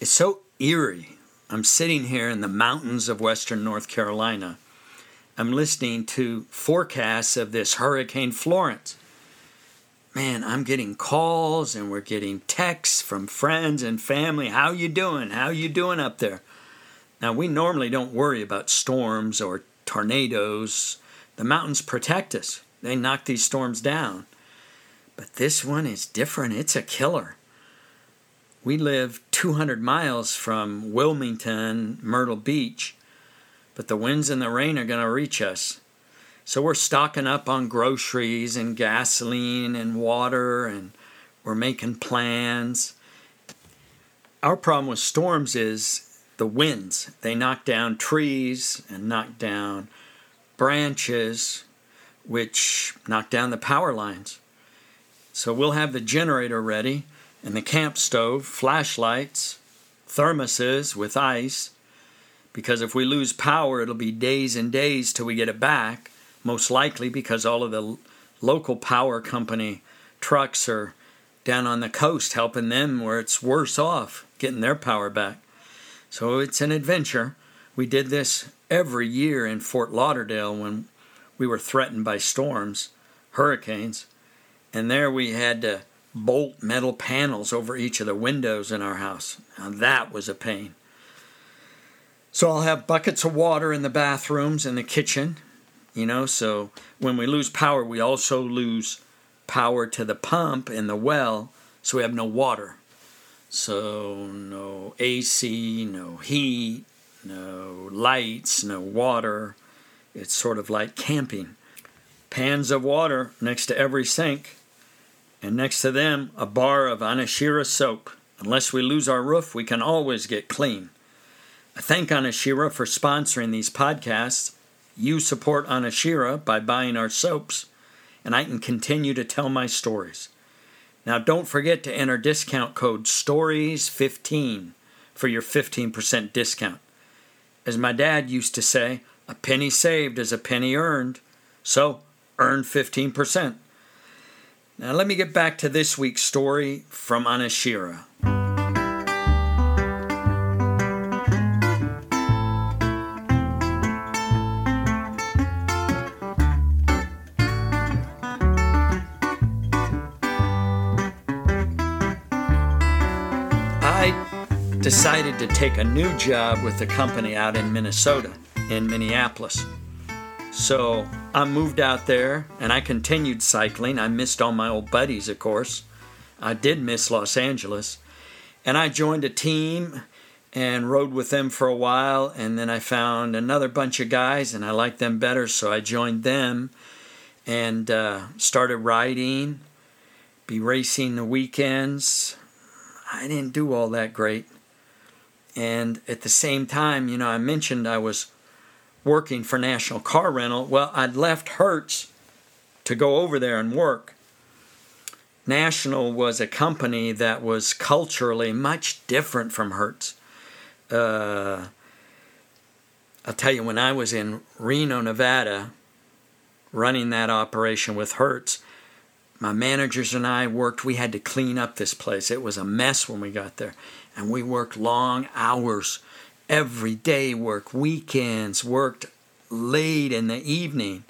It's so eerie. I'm sitting here in the mountains of western North Carolina. I'm listening to forecasts of this Hurricane Florence. Man, I'm getting calls and we're getting texts from friends and family. How you doing? How you doing up there? Now, we normally don't worry about storms or tornadoes. The mountains protect us. They knock these storms down. But this one is different. It's a killer. We live 200 miles from Wilmington, Myrtle Beach, but the winds and the rain are going to reach us. So we're stocking up on groceries and gasoline and water, and we're making plans. Our problem with storms is the winds. They knock down trees and knock down branches, which knock down the power lines. So we'll have the generator ready and the camp stove, flashlights, thermoses with ice, because if we lose power, it'll be days and days till we get it back, most likely because all of the local power company trucks are down on the coast helping them where it's worse off getting their power back. So it's an adventure. We did this every year in Fort Lauderdale when we were threatened by storms, hurricanes, and there we had to bolt metal panels over each of the windows in our house. Now that was a pain. So I'll have buckets of water in the bathrooms and the kitchen, you know, so when we lose power, we also lose power to the pump and the well, so we have no water. So no AC, no heat, no lights, no water. It's sort of like camping. Pans of water next to every sink and next to them, a bar of Anashira soap. Unless we lose our roof, we can always get clean. I thank Anashira for sponsoring these podcasts. You support Anashira by buying our soaps, and I can continue to tell my stories. Now, don't forget to enter discount code STORIES15 for your 15% discount. As my dad used to say, a penny saved is a penny earned. So, earn 15%. Now, let me get back to this week's story from Anashira. I decided to take a new job with a company out in Minnesota, in Minneapolis. So I moved out there and I continued cycling. I missed all my old buddies, of course. I did miss Los Angeles. And I joined a team and rode with them for a while. And then I found another bunch of guys and I liked them better. So I joined them and uh, started riding, be racing the weekends. I didn't do all that great. And at the same time, you know, I mentioned I was working for National Car Rental. Well, I'd left Hertz to go over there and work. National was a company that was culturally much different from Hertz. Uh, I'll tell you, when I was in Reno, Nevada, running that operation with Hertz, my managers and I worked. We had to clean up this place. It was a mess when we got there. And we worked long hours every day work, weekends, worked late in the evening.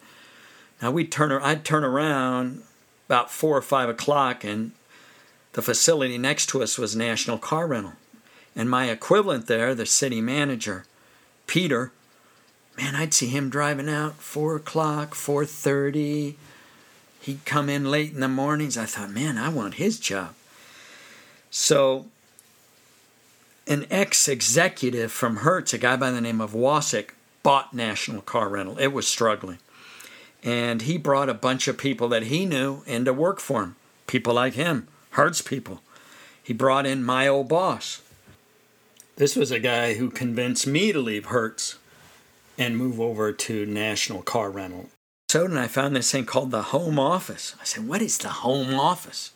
Now we'd turn, I'd turn around about four or five o'clock, and the facility next to us was National Car Rental. And my equivalent there, the city manager, Peter, man, I'd see him driving out four o'clock, four thirty. He'd come in late in the mornings. I thought, man, I want his job. So an ex executive from Hertz, a guy by the name of Wasick, bought National Car Rental. It was struggling. And he brought a bunch of people that he knew in to work for him. People like him, Hertz people. He brought in my old boss. This was a guy who convinced me to leave Hertz and move over to National Car Rental. So then I found this thing called the home office. I said, What is the home office?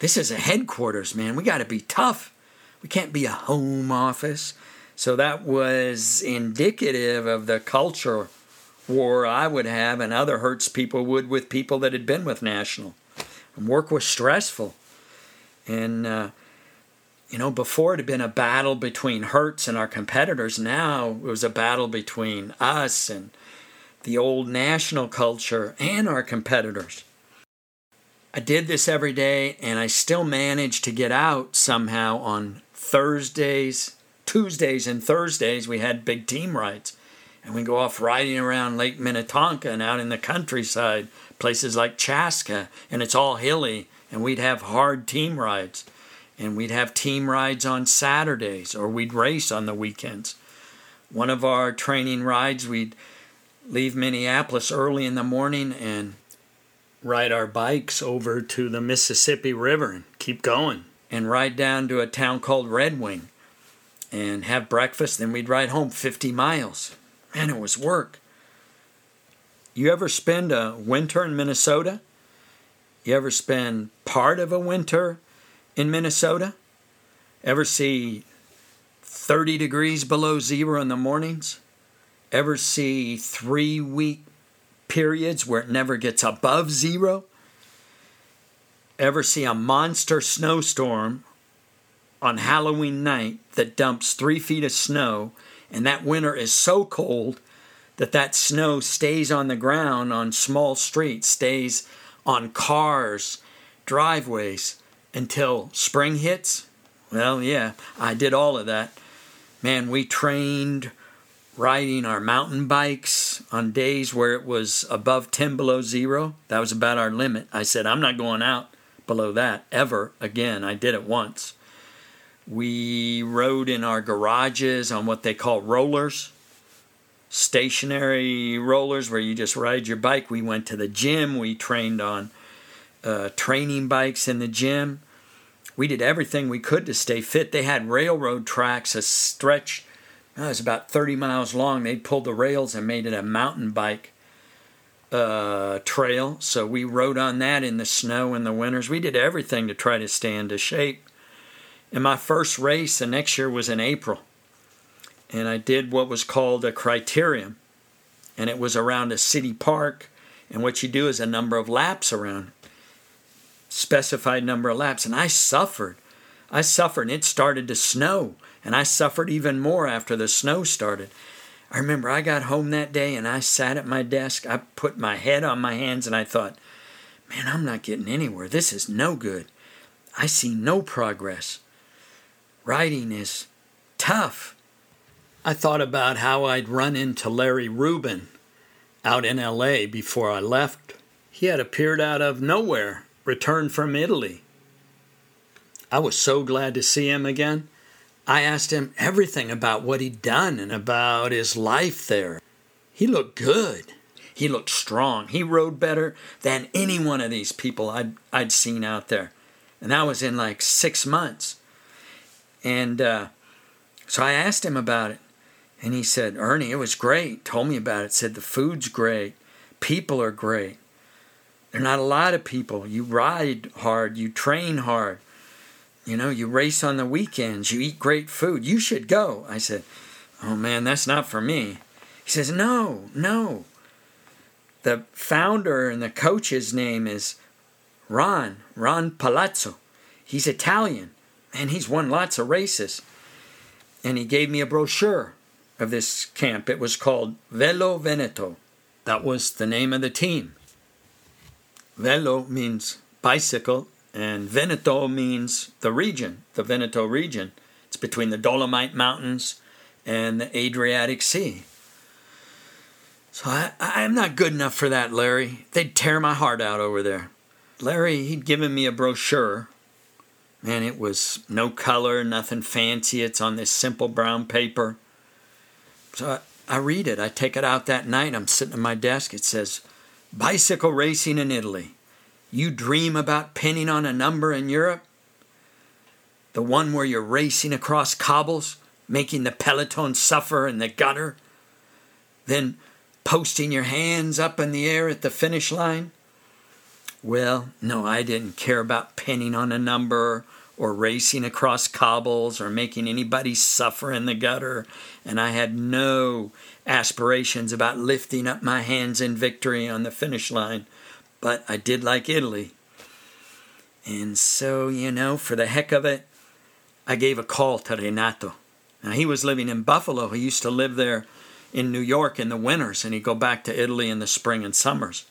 This is a headquarters, man. We got to be tough. We can't be a home office. So that was indicative of the culture war I would have and other Hertz people would with people that had been with National. And work was stressful. And uh, You know, before it had been a battle between Hertz and our competitors. Now it was a battle between us and the old national culture and our competitors. I did this every day and I still managed to get out somehow on Thursdays, Tuesdays, and Thursdays. We had big team rides. And we go off riding around Lake Minnetonka and out in the countryside, places like Chaska, and it's all hilly. And we'd have hard team rides. And we'd have team rides on Saturdays, or we'd race on the weekends. One of our training rides, we'd leave Minneapolis early in the morning and ride our bikes over to the Mississippi River and keep going and ride down to a town called Red Wing and have breakfast. Then we'd ride home 50 miles. Man, it was work. You ever spend a winter in Minnesota? You ever spend part of a winter in Minnesota? Ever see 30 degrees below zero in the mornings? ever see three week periods where it never gets above zero? Ever see a monster snowstorm on Halloween night that dumps three feet of snow, and that winter is so cold that that snow stays on the ground on small streets, stays on cars, driveways until spring hits? Well, yeah, I did all of that. Man, we trained riding our mountain bikes on days where it was above 10 below zero. That was about our limit. I said, I'm not going out below that ever again. I did it once. We rode in our garages on what they call rollers, stationary rollers where you just ride your bike. We went to the gym. We trained on uh, training bikes in the gym. We did everything we could to stay fit. They had railroad tracks, a stretch it was about 30 miles long. They pulled the rails and made it a mountain bike uh, trail. So we rode on that in the snow in the winters. We did everything to try to stay into shape. And my first race the next year was in April. And I did what was called a criterium. And it was around a city park. And what you do is a number of laps around, specified number of laps. And I suffered. I suffered. And it started to snow. And I suffered even more after the snow started. I remember I got home that day and I sat at my desk. I put my head on my hands and I thought, man, I'm not getting anywhere. This is no good. I see no progress. Writing is tough. I thought about how I'd run into Larry Rubin out in LA before I left. He had appeared out of nowhere, returned from Italy. I was so glad to see him again. I asked him everything about what he'd done and about his life there. He looked good. He looked strong. He rode better than any one of these people I'd, I'd seen out there. And that was in like six months. And uh, so I asked him about it. And he said, Ernie, it was great. Told me about it. Said the food's great. People are great. There are not a lot of people. You ride hard. You train hard. You know, you race on the weekends, you eat great food. You should go. I said, Oh man, that's not for me. He says, No, no. The founder and the coach's name is Ron, Ron Palazzo. He's Italian and he's won lots of races. And he gave me a brochure of this camp. It was called Velo Veneto. That was the name of the team. Velo means bicycle and Veneto means the region, the Veneto region. It's between the Dolomite Mountains and the Adriatic Sea. So I, I'm not good enough for that, Larry. They'd tear my heart out over there. Larry, he'd given me a brochure. Man, it was no color, nothing fancy. It's on this simple brown paper. So I, I read it. I take it out that night. I'm sitting at my desk. It says, Bicycle Racing in Italy. You dream about pinning on a number in Europe? The one where you're racing across cobbles, making the peloton suffer in the gutter, then posting your hands up in the air at the finish line? Well, no, I didn't care about pinning on a number or racing across cobbles or making anybody suffer in the gutter, and I had no aspirations about lifting up my hands in victory on the finish line but I did like Italy. And so, you know, for the heck of it, I gave a call to Renato. Now, he was living in Buffalo. He used to live there in New York in the winters, and he'd go back to Italy in the spring and summers.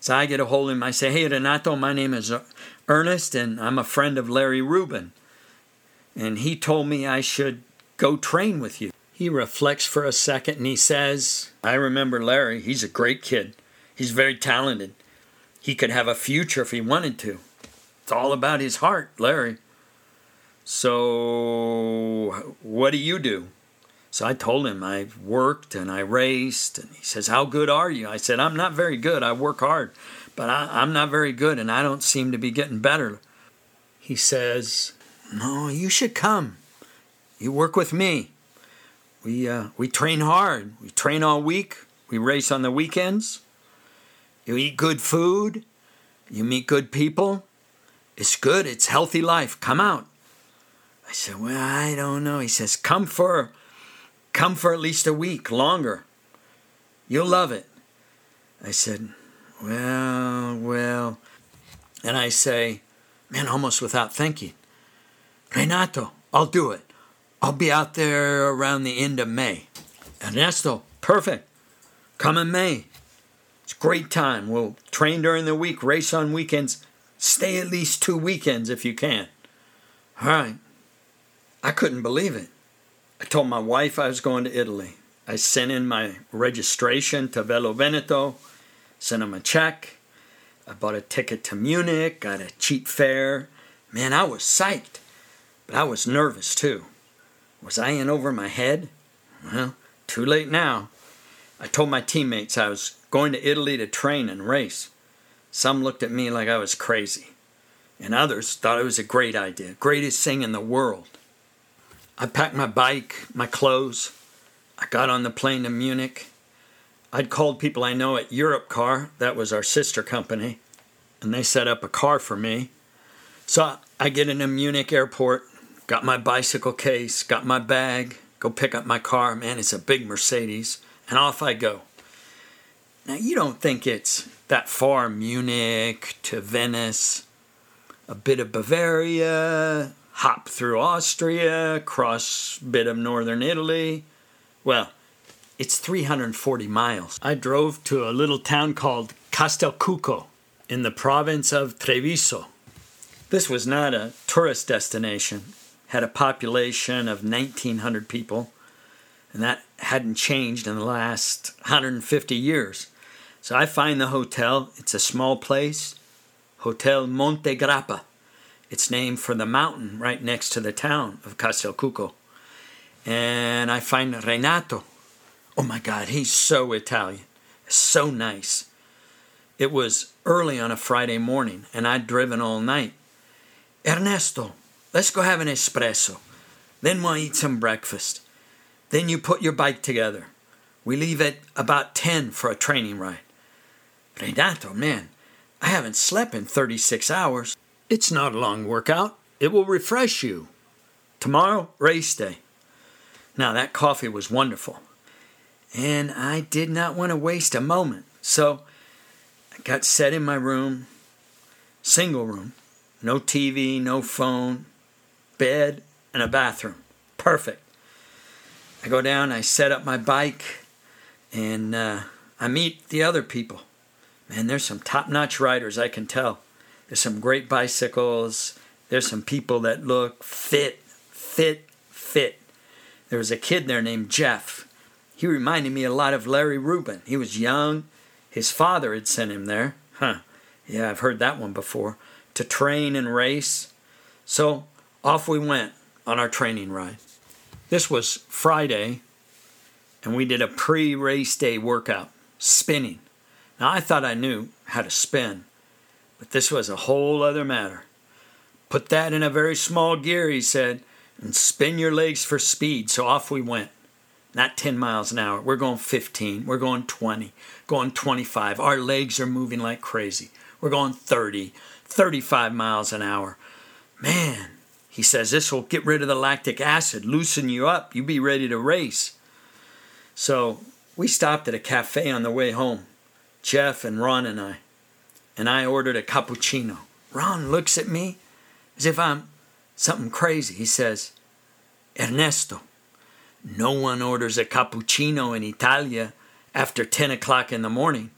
So I get a hold of him. I say, Hey, Renato, my name is er-, Ernest, and I'm a friend of Larry Rubin. And he told me I should go train with you. He reflects for a second and he says, I remember Larry. He's a great kid. He's very talented. He could have a future if he wanted to. It's all about his heart, Larry. So, what do you do? So I told him I worked and I raced, and he says, How good are you? I said, I'm not very good. I work hard, but I, am not very good, and I don't seem to be getting better. He says, No, you should come. You work with me. We, uh, we train hard. We train all week. We race on the weekends. You eat good food. You meet good people. It's good. It's healthy life. Come out. I said, Well, I don't know. He says, Come for Come for at least a week longer. You'll love it. I said, Well, well. And I say, man, almost without thinking, Renato, I'll do it. I'll be out there around the end of May. Ernesto, perfect. Come in May. Great time. We'll train during the week, race on weekends. Stay at least two weekends if you can. All right. I couldn't believe it. I told my wife I was going to Italy. I sent in my registration to Velo Veneto, sent him a check. I bought a ticket to Munich, got a cheap fare. Man, I was psyched, but I was nervous too. Was I in over my head? Well, too late now. I told my teammates I was going to Italy to train and race. Some looked at me like I was crazy, and others thought it was a great idea, greatest thing in the world. I packed my bike, my clothes. I got on the plane to Munich. I'd called people I know at Europcar, that was our sister company, and they set up a car for me. So I get into Munich airport, got my bicycle case, got my bag, go pick up my car. Man, it's a big Mercedes, and off I go. Now, you don't think it's that far Munich to Venice, a bit of Bavaria, hop through Austria, cross a bit of northern Italy. Well, it's 340 miles. I drove to a little town called Castelcucco in the province of Treviso. This was not a tourist destination. Had a population of 1900 people, and that hadn't changed in the last 150 years. So I find the hotel. It's a small place, Hotel Monte Grappa. It's named for the mountain right next to the town of Castelcucco. And I find Renato. Oh my God, he's so Italian, so nice. It was early on a Friday morning, and I'd driven all night. Ernesto, let's go have an espresso. Then we'll eat some breakfast. Then you put your bike together. We leave at about 10 for a training ride. Renato, man, I haven't slept in 36 hours. It's not a long workout. It will refresh you. Tomorrow, race day. Now, that coffee was wonderful. And I did not want to waste a moment. So I got set in my room, single room, no TV, no phone, bed, and a bathroom. Perfect. I go down, I set up my bike, and uh, I meet the other people. Man, there's some top notch riders, I can tell. There's some great bicycles. There's some people that look fit, fit, fit. There was a kid there named Jeff. He reminded me a lot of Larry Rubin. He was young. His father had sent him there. Huh. Yeah, I've heard that one before. To train and race. So off we went on our training ride. This was Friday, and we did a pre race day workout, spinning. Now, I thought I knew how to spin, but this was a whole other matter. Put that in a very small gear, he said, and spin your legs for speed. So off we went. Not 10 miles an hour. We're going 15. We're going 20. Going 25. Our legs are moving like crazy. We're going 30, 35 miles an hour. Man, he says, this will get rid of the lactic acid, loosen you up. You'll be ready to race. So we stopped at a cafe on the way home, Jeff and Ron and I and I ordered a cappuccino. Ron looks at me as if I'm something crazy. He says, Ernesto, no one orders a cappuccino in Italia after 10 o'clock in the morning.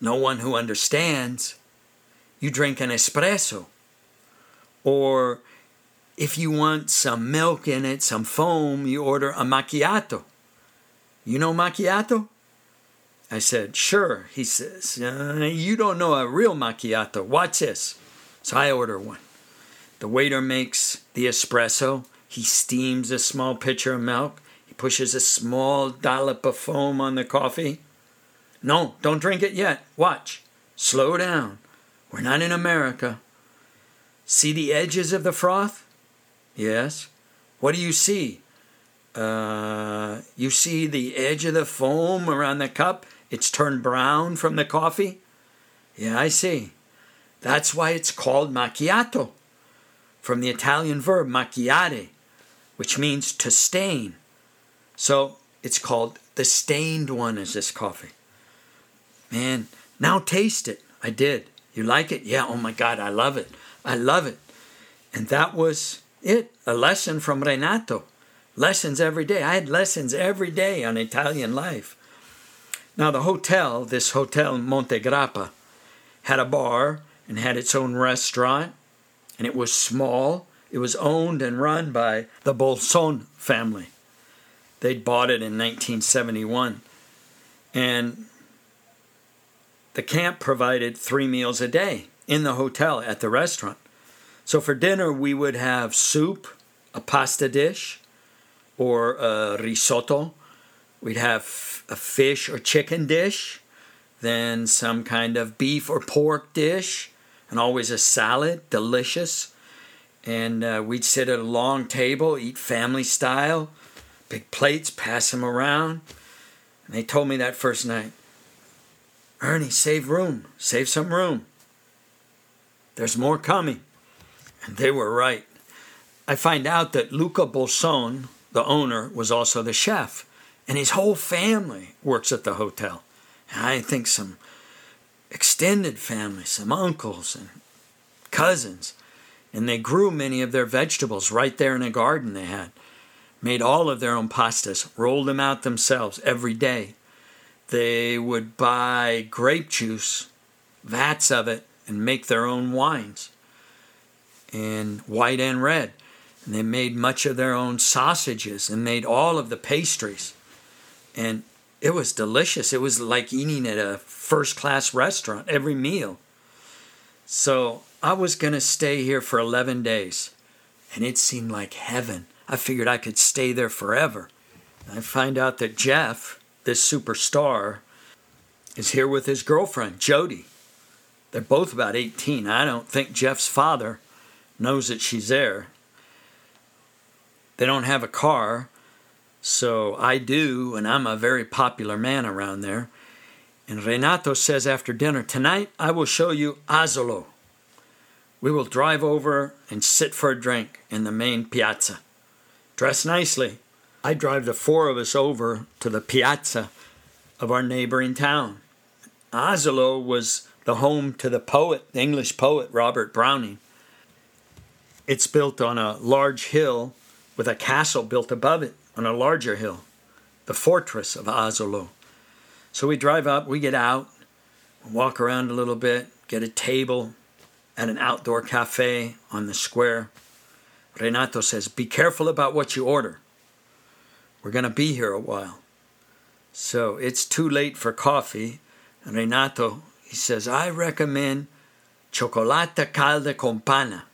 No one who understands. You drink an espresso. Or if you want some milk in it, some foam, you order a macchiato. You know macchiato? I said, Sure. He says, uh, You don't know a real macchiato. Watch this. So I order one. The waiter makes the espresso. He steams a small pitcher of milk. He pushes a small dollop of foam on the coffee. No, don't drink it yet. Watch. Slow down. We're not in America. See the edges of the froth? Yes. What do you see? Uh, you see the edge of the foam around the cup? It's turned brown from the coffee? Yeah, I see. That's why it's called macchiato, from the Italian verb macchiare, which means to stain. So it's called the stained one is this coffee. Man, now taste it. I did. You like it? Yeah, oh my God, I love it. I love it. And that was it a lesson from Renato. Lessons every day. I had lessons every day on Italian life. Now, the hotel, this hotel Monte Grappa, had a bar and had its own restaurant, and it was small. It was owned and run by the Bolson family. They'd bought it in 1971. And the camp provided three meals a day in the hotel at the restaurant. So for dinner, we would have soup, a pasta dish, or a risotto. We'd have a fish or chicken dish, then some kind of beef or pork dish, and always a salad, delicious. And uh, we'd sit at a long table, eat family style, big plates, pass them around. And they told me that first night, Ernie, save room, save some room. There's more coming. And they were right. I find out that Luca Bolson, the owner, was also the chef, and his whole family works at the hotel. And I think some extended family, some uncles and cousins, and they grew many of their vegetables right there in a garden they had. Made all of their own pastas, rolled them out themselves every day. They would buy grape juice, vats of it, and make their own wines in white and red. And they made much of their own sausages and made all of the pastries. And it was delicious. It was like eating at a first class restaurant every meal. So I was going to stay here for 11 days, and it seemed like heaven. I figured I could stay there forever. I find out that Jeff, this superstar, is here with his girlfriend, Jody. They're both about 18. I don't think Jeff's father knows that she's there. They don't have a car, so I do, and I'm a very popular man around there. And Renato says after dinner, Tonight I will show you Asolo. We will drive over and sit for a drink in the main piazza. Dress nicely. I drive the four of us over to the piazza of our neighboring town. Asolo was the home to the poet, the English poet Robert Browning. It's built on a large hill with a castle built above it on a larger hill, the fortress of Asolo. So we drive up, we get out, walk around a little bit, get a table at an outdoor cafe on the square. Renato says, Be careful about what you order. We're going to be here a while. So it's too late for coffee. And Renato, he says, I recommend chocolate calda con pana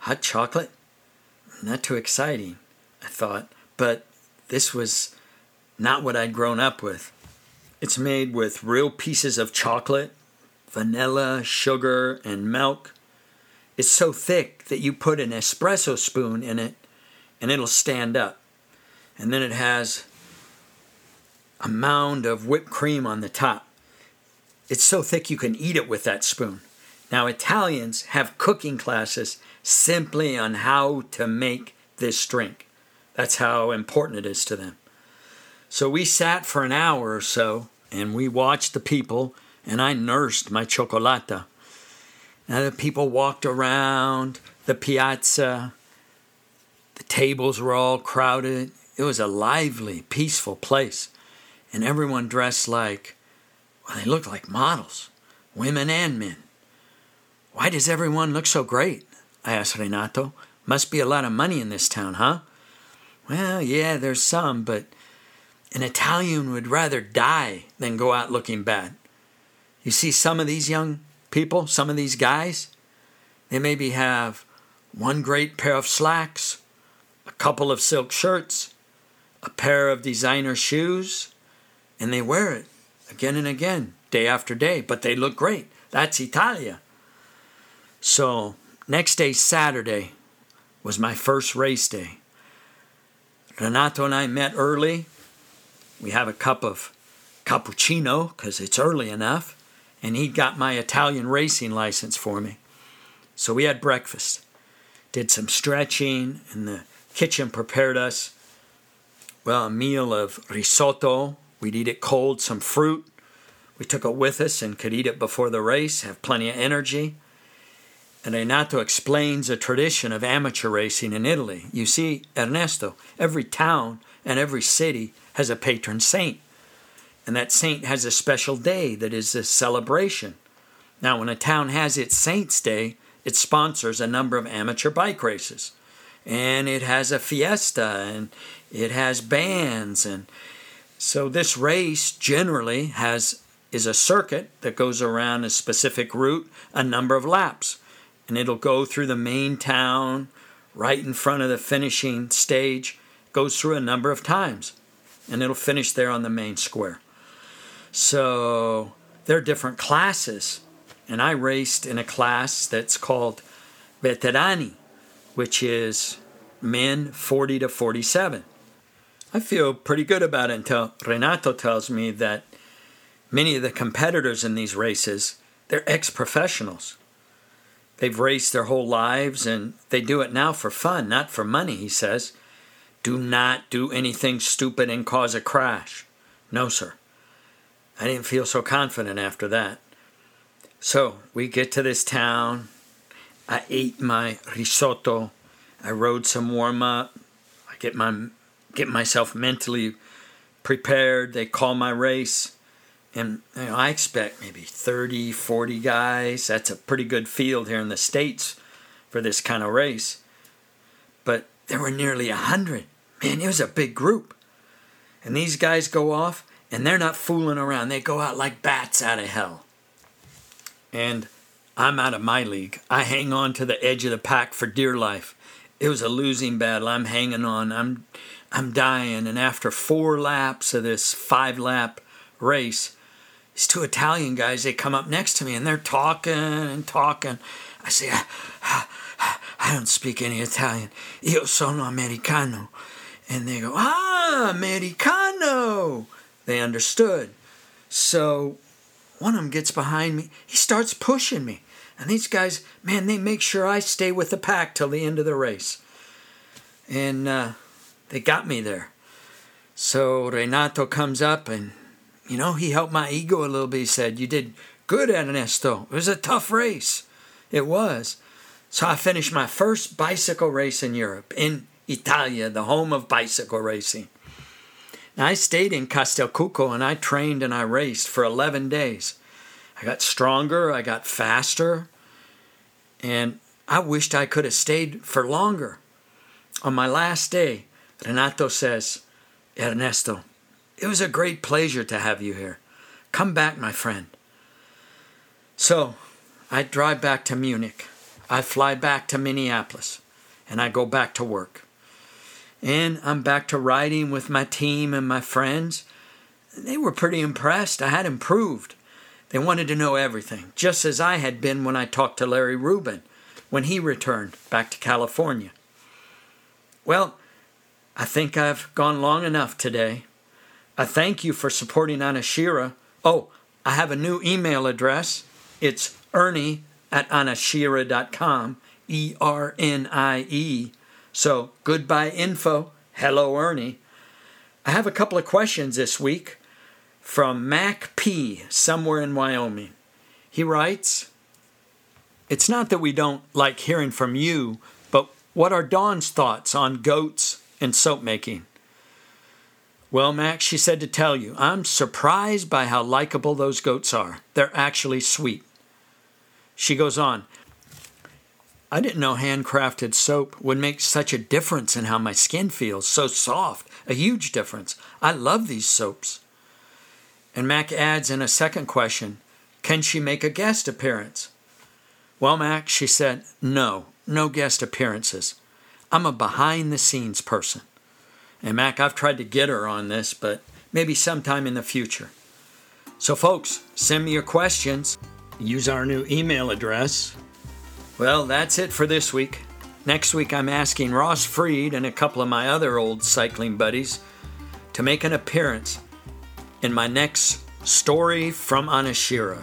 hot chocolate? Not too exciting, I thought, but this was not what I'd grown up with. It's made with real pieces of chocolate, vanilla, sugar, and milk. It's so thick that you put an espresso spoon in it and it'll stand up. And then it has a mound of whipped cream on the top. It's so thick you can eat it with that spoon. Now, Italians have cooking classes simply on how to make this drink. That's how important it is to them. So we sat for an hour or so and we watched the people, and I nursed my chocolata. Now the people walked around the piazza. The tables were all crowded. It was a lively, peaceful place. And everyone dressed like, well, they looked like models, women and men. Why does everyone look so great? I asked Renato. Must be a lot of money in this town, huh? Well, yeah, there's some, but an Italian would rather die than go out looking bad. You see, some of these young people, some of these guys, they maybe have one great pair of slacks, a couple of silk shirts, a pair of designer shoes, and they wear it again and again, day after day, but they look great. That's Italia. So, next day, Saturday, was my first race day. Renato and I met early. We have a cup of cappuccino because it's early enough, and he got my Italian racing license for me. So we had breakfast, did some stretching, and the kitchen prepared us, well, a meal of risotto. We'd eat it cold, some fruit. We took it with us and could eat it before the race, have plenty of energy. And Renato explains a tradition of amateur racing in Italy. You see, Ernesto, every town and every city has a patron saint. And that saint has a special day that is a celebration. Now, when a town has its Saints' Day, it sponsors a number of amateur bike races. And it has a fiesta and it has bands. And so this race generally has is a circuit that goes around a specific route a number of laps and it'll go through the main town right in front of the finishing stage. Goes through a number of times and it'll finish there on the main square. So there are different classes and i raced in a class that's called veterani which is men 40 to 47 i feel pretty good about it until renato tells me that many of the competitors in these races they're ex-professionals They've raced their whole lives and they do it now for fun, not for money, he says. Do not do anything stupid and cause a crash. No, sir. I didn't feel so confident after that. So we get to this town. I ate my risotto. I rode some warm up. I get my get myself mentally prepared. They call my race and you know, I expect maybe 30, 40 guys. That's a pretty good field here in the States for this kind of race. But there were nearly 100. Man, it was a big group. And these guys go off, and they're not fooling around. They go out like bats out of hell. And I'm out of my league. I hang on to the edge of the pack for dear life. It was a losing battle. I'm hanging on. I'm I'm dying. And after four laps of this five lap race, these two Italian guys, they come up next to me and they're talking and talking. I say, I, I don't speak any Italian. Io sono americano. And they go, ah, americano. They understood. So one of them gets behind me. He starts pushing me. And these guys, man, they make sure I stay with the pack till the end of the race. And uh, they got me there. So Renato comes up and you know, he helped my ego a little bit. He said, You did good, Ernesto. It was a tough race. It was. So I finished my first bicycle race in Europe, in Italia, the home of bicycle racing. I stayed in Castelcucco and I trained and I raced for 11 days. I got stronger, I got faster, and I wished I could have stayed for longer. On my last day, Renato says, Ernesto, it was a great pleasure to have you here. Come back, my friend. So, I drive back to Munich. I fly back to Minneapolis, and I go back to work. And I'm back to riding with my team and my friends. They were pretty impressed. I had improved. They wanted to know everything, just as I had been when I talked to Larry Rubin when he returned back to California. Well, I think I've gone long enough today. I thank you for supporting Anashira. Oh, I have a new email address. It's Ernie at anashira.com, E R N I E. So goodbye info. Hello, Ernie. I have a couple of questions this week from Mac P, somewhere in Wyoming. He writes It's not that we don't like hearing from you, but what are Dawn's thoughts on goats and soap making? Well, Max, she said to tell you, I'm surprised by how likable those goats are. They're actually sweet. She goes on, I didn't know handcrafted soap would make such a difference in how my skin feels. So soft, a huge difference. I love these soaps. And Mac adds in a second question Can she make a guest appearance? Well, Mac, she said, No, no guest appearances. I'm a behind the scenes person. And Mac, I've tried to get her on this, but maybe sometime in the future. So, folks, send me your questions. Use our new email address. Well, that's it for this week. Next week, I'm asking Ross Freed and a couple of my other old cycling buddies to make an appearance in my next story from Anashira.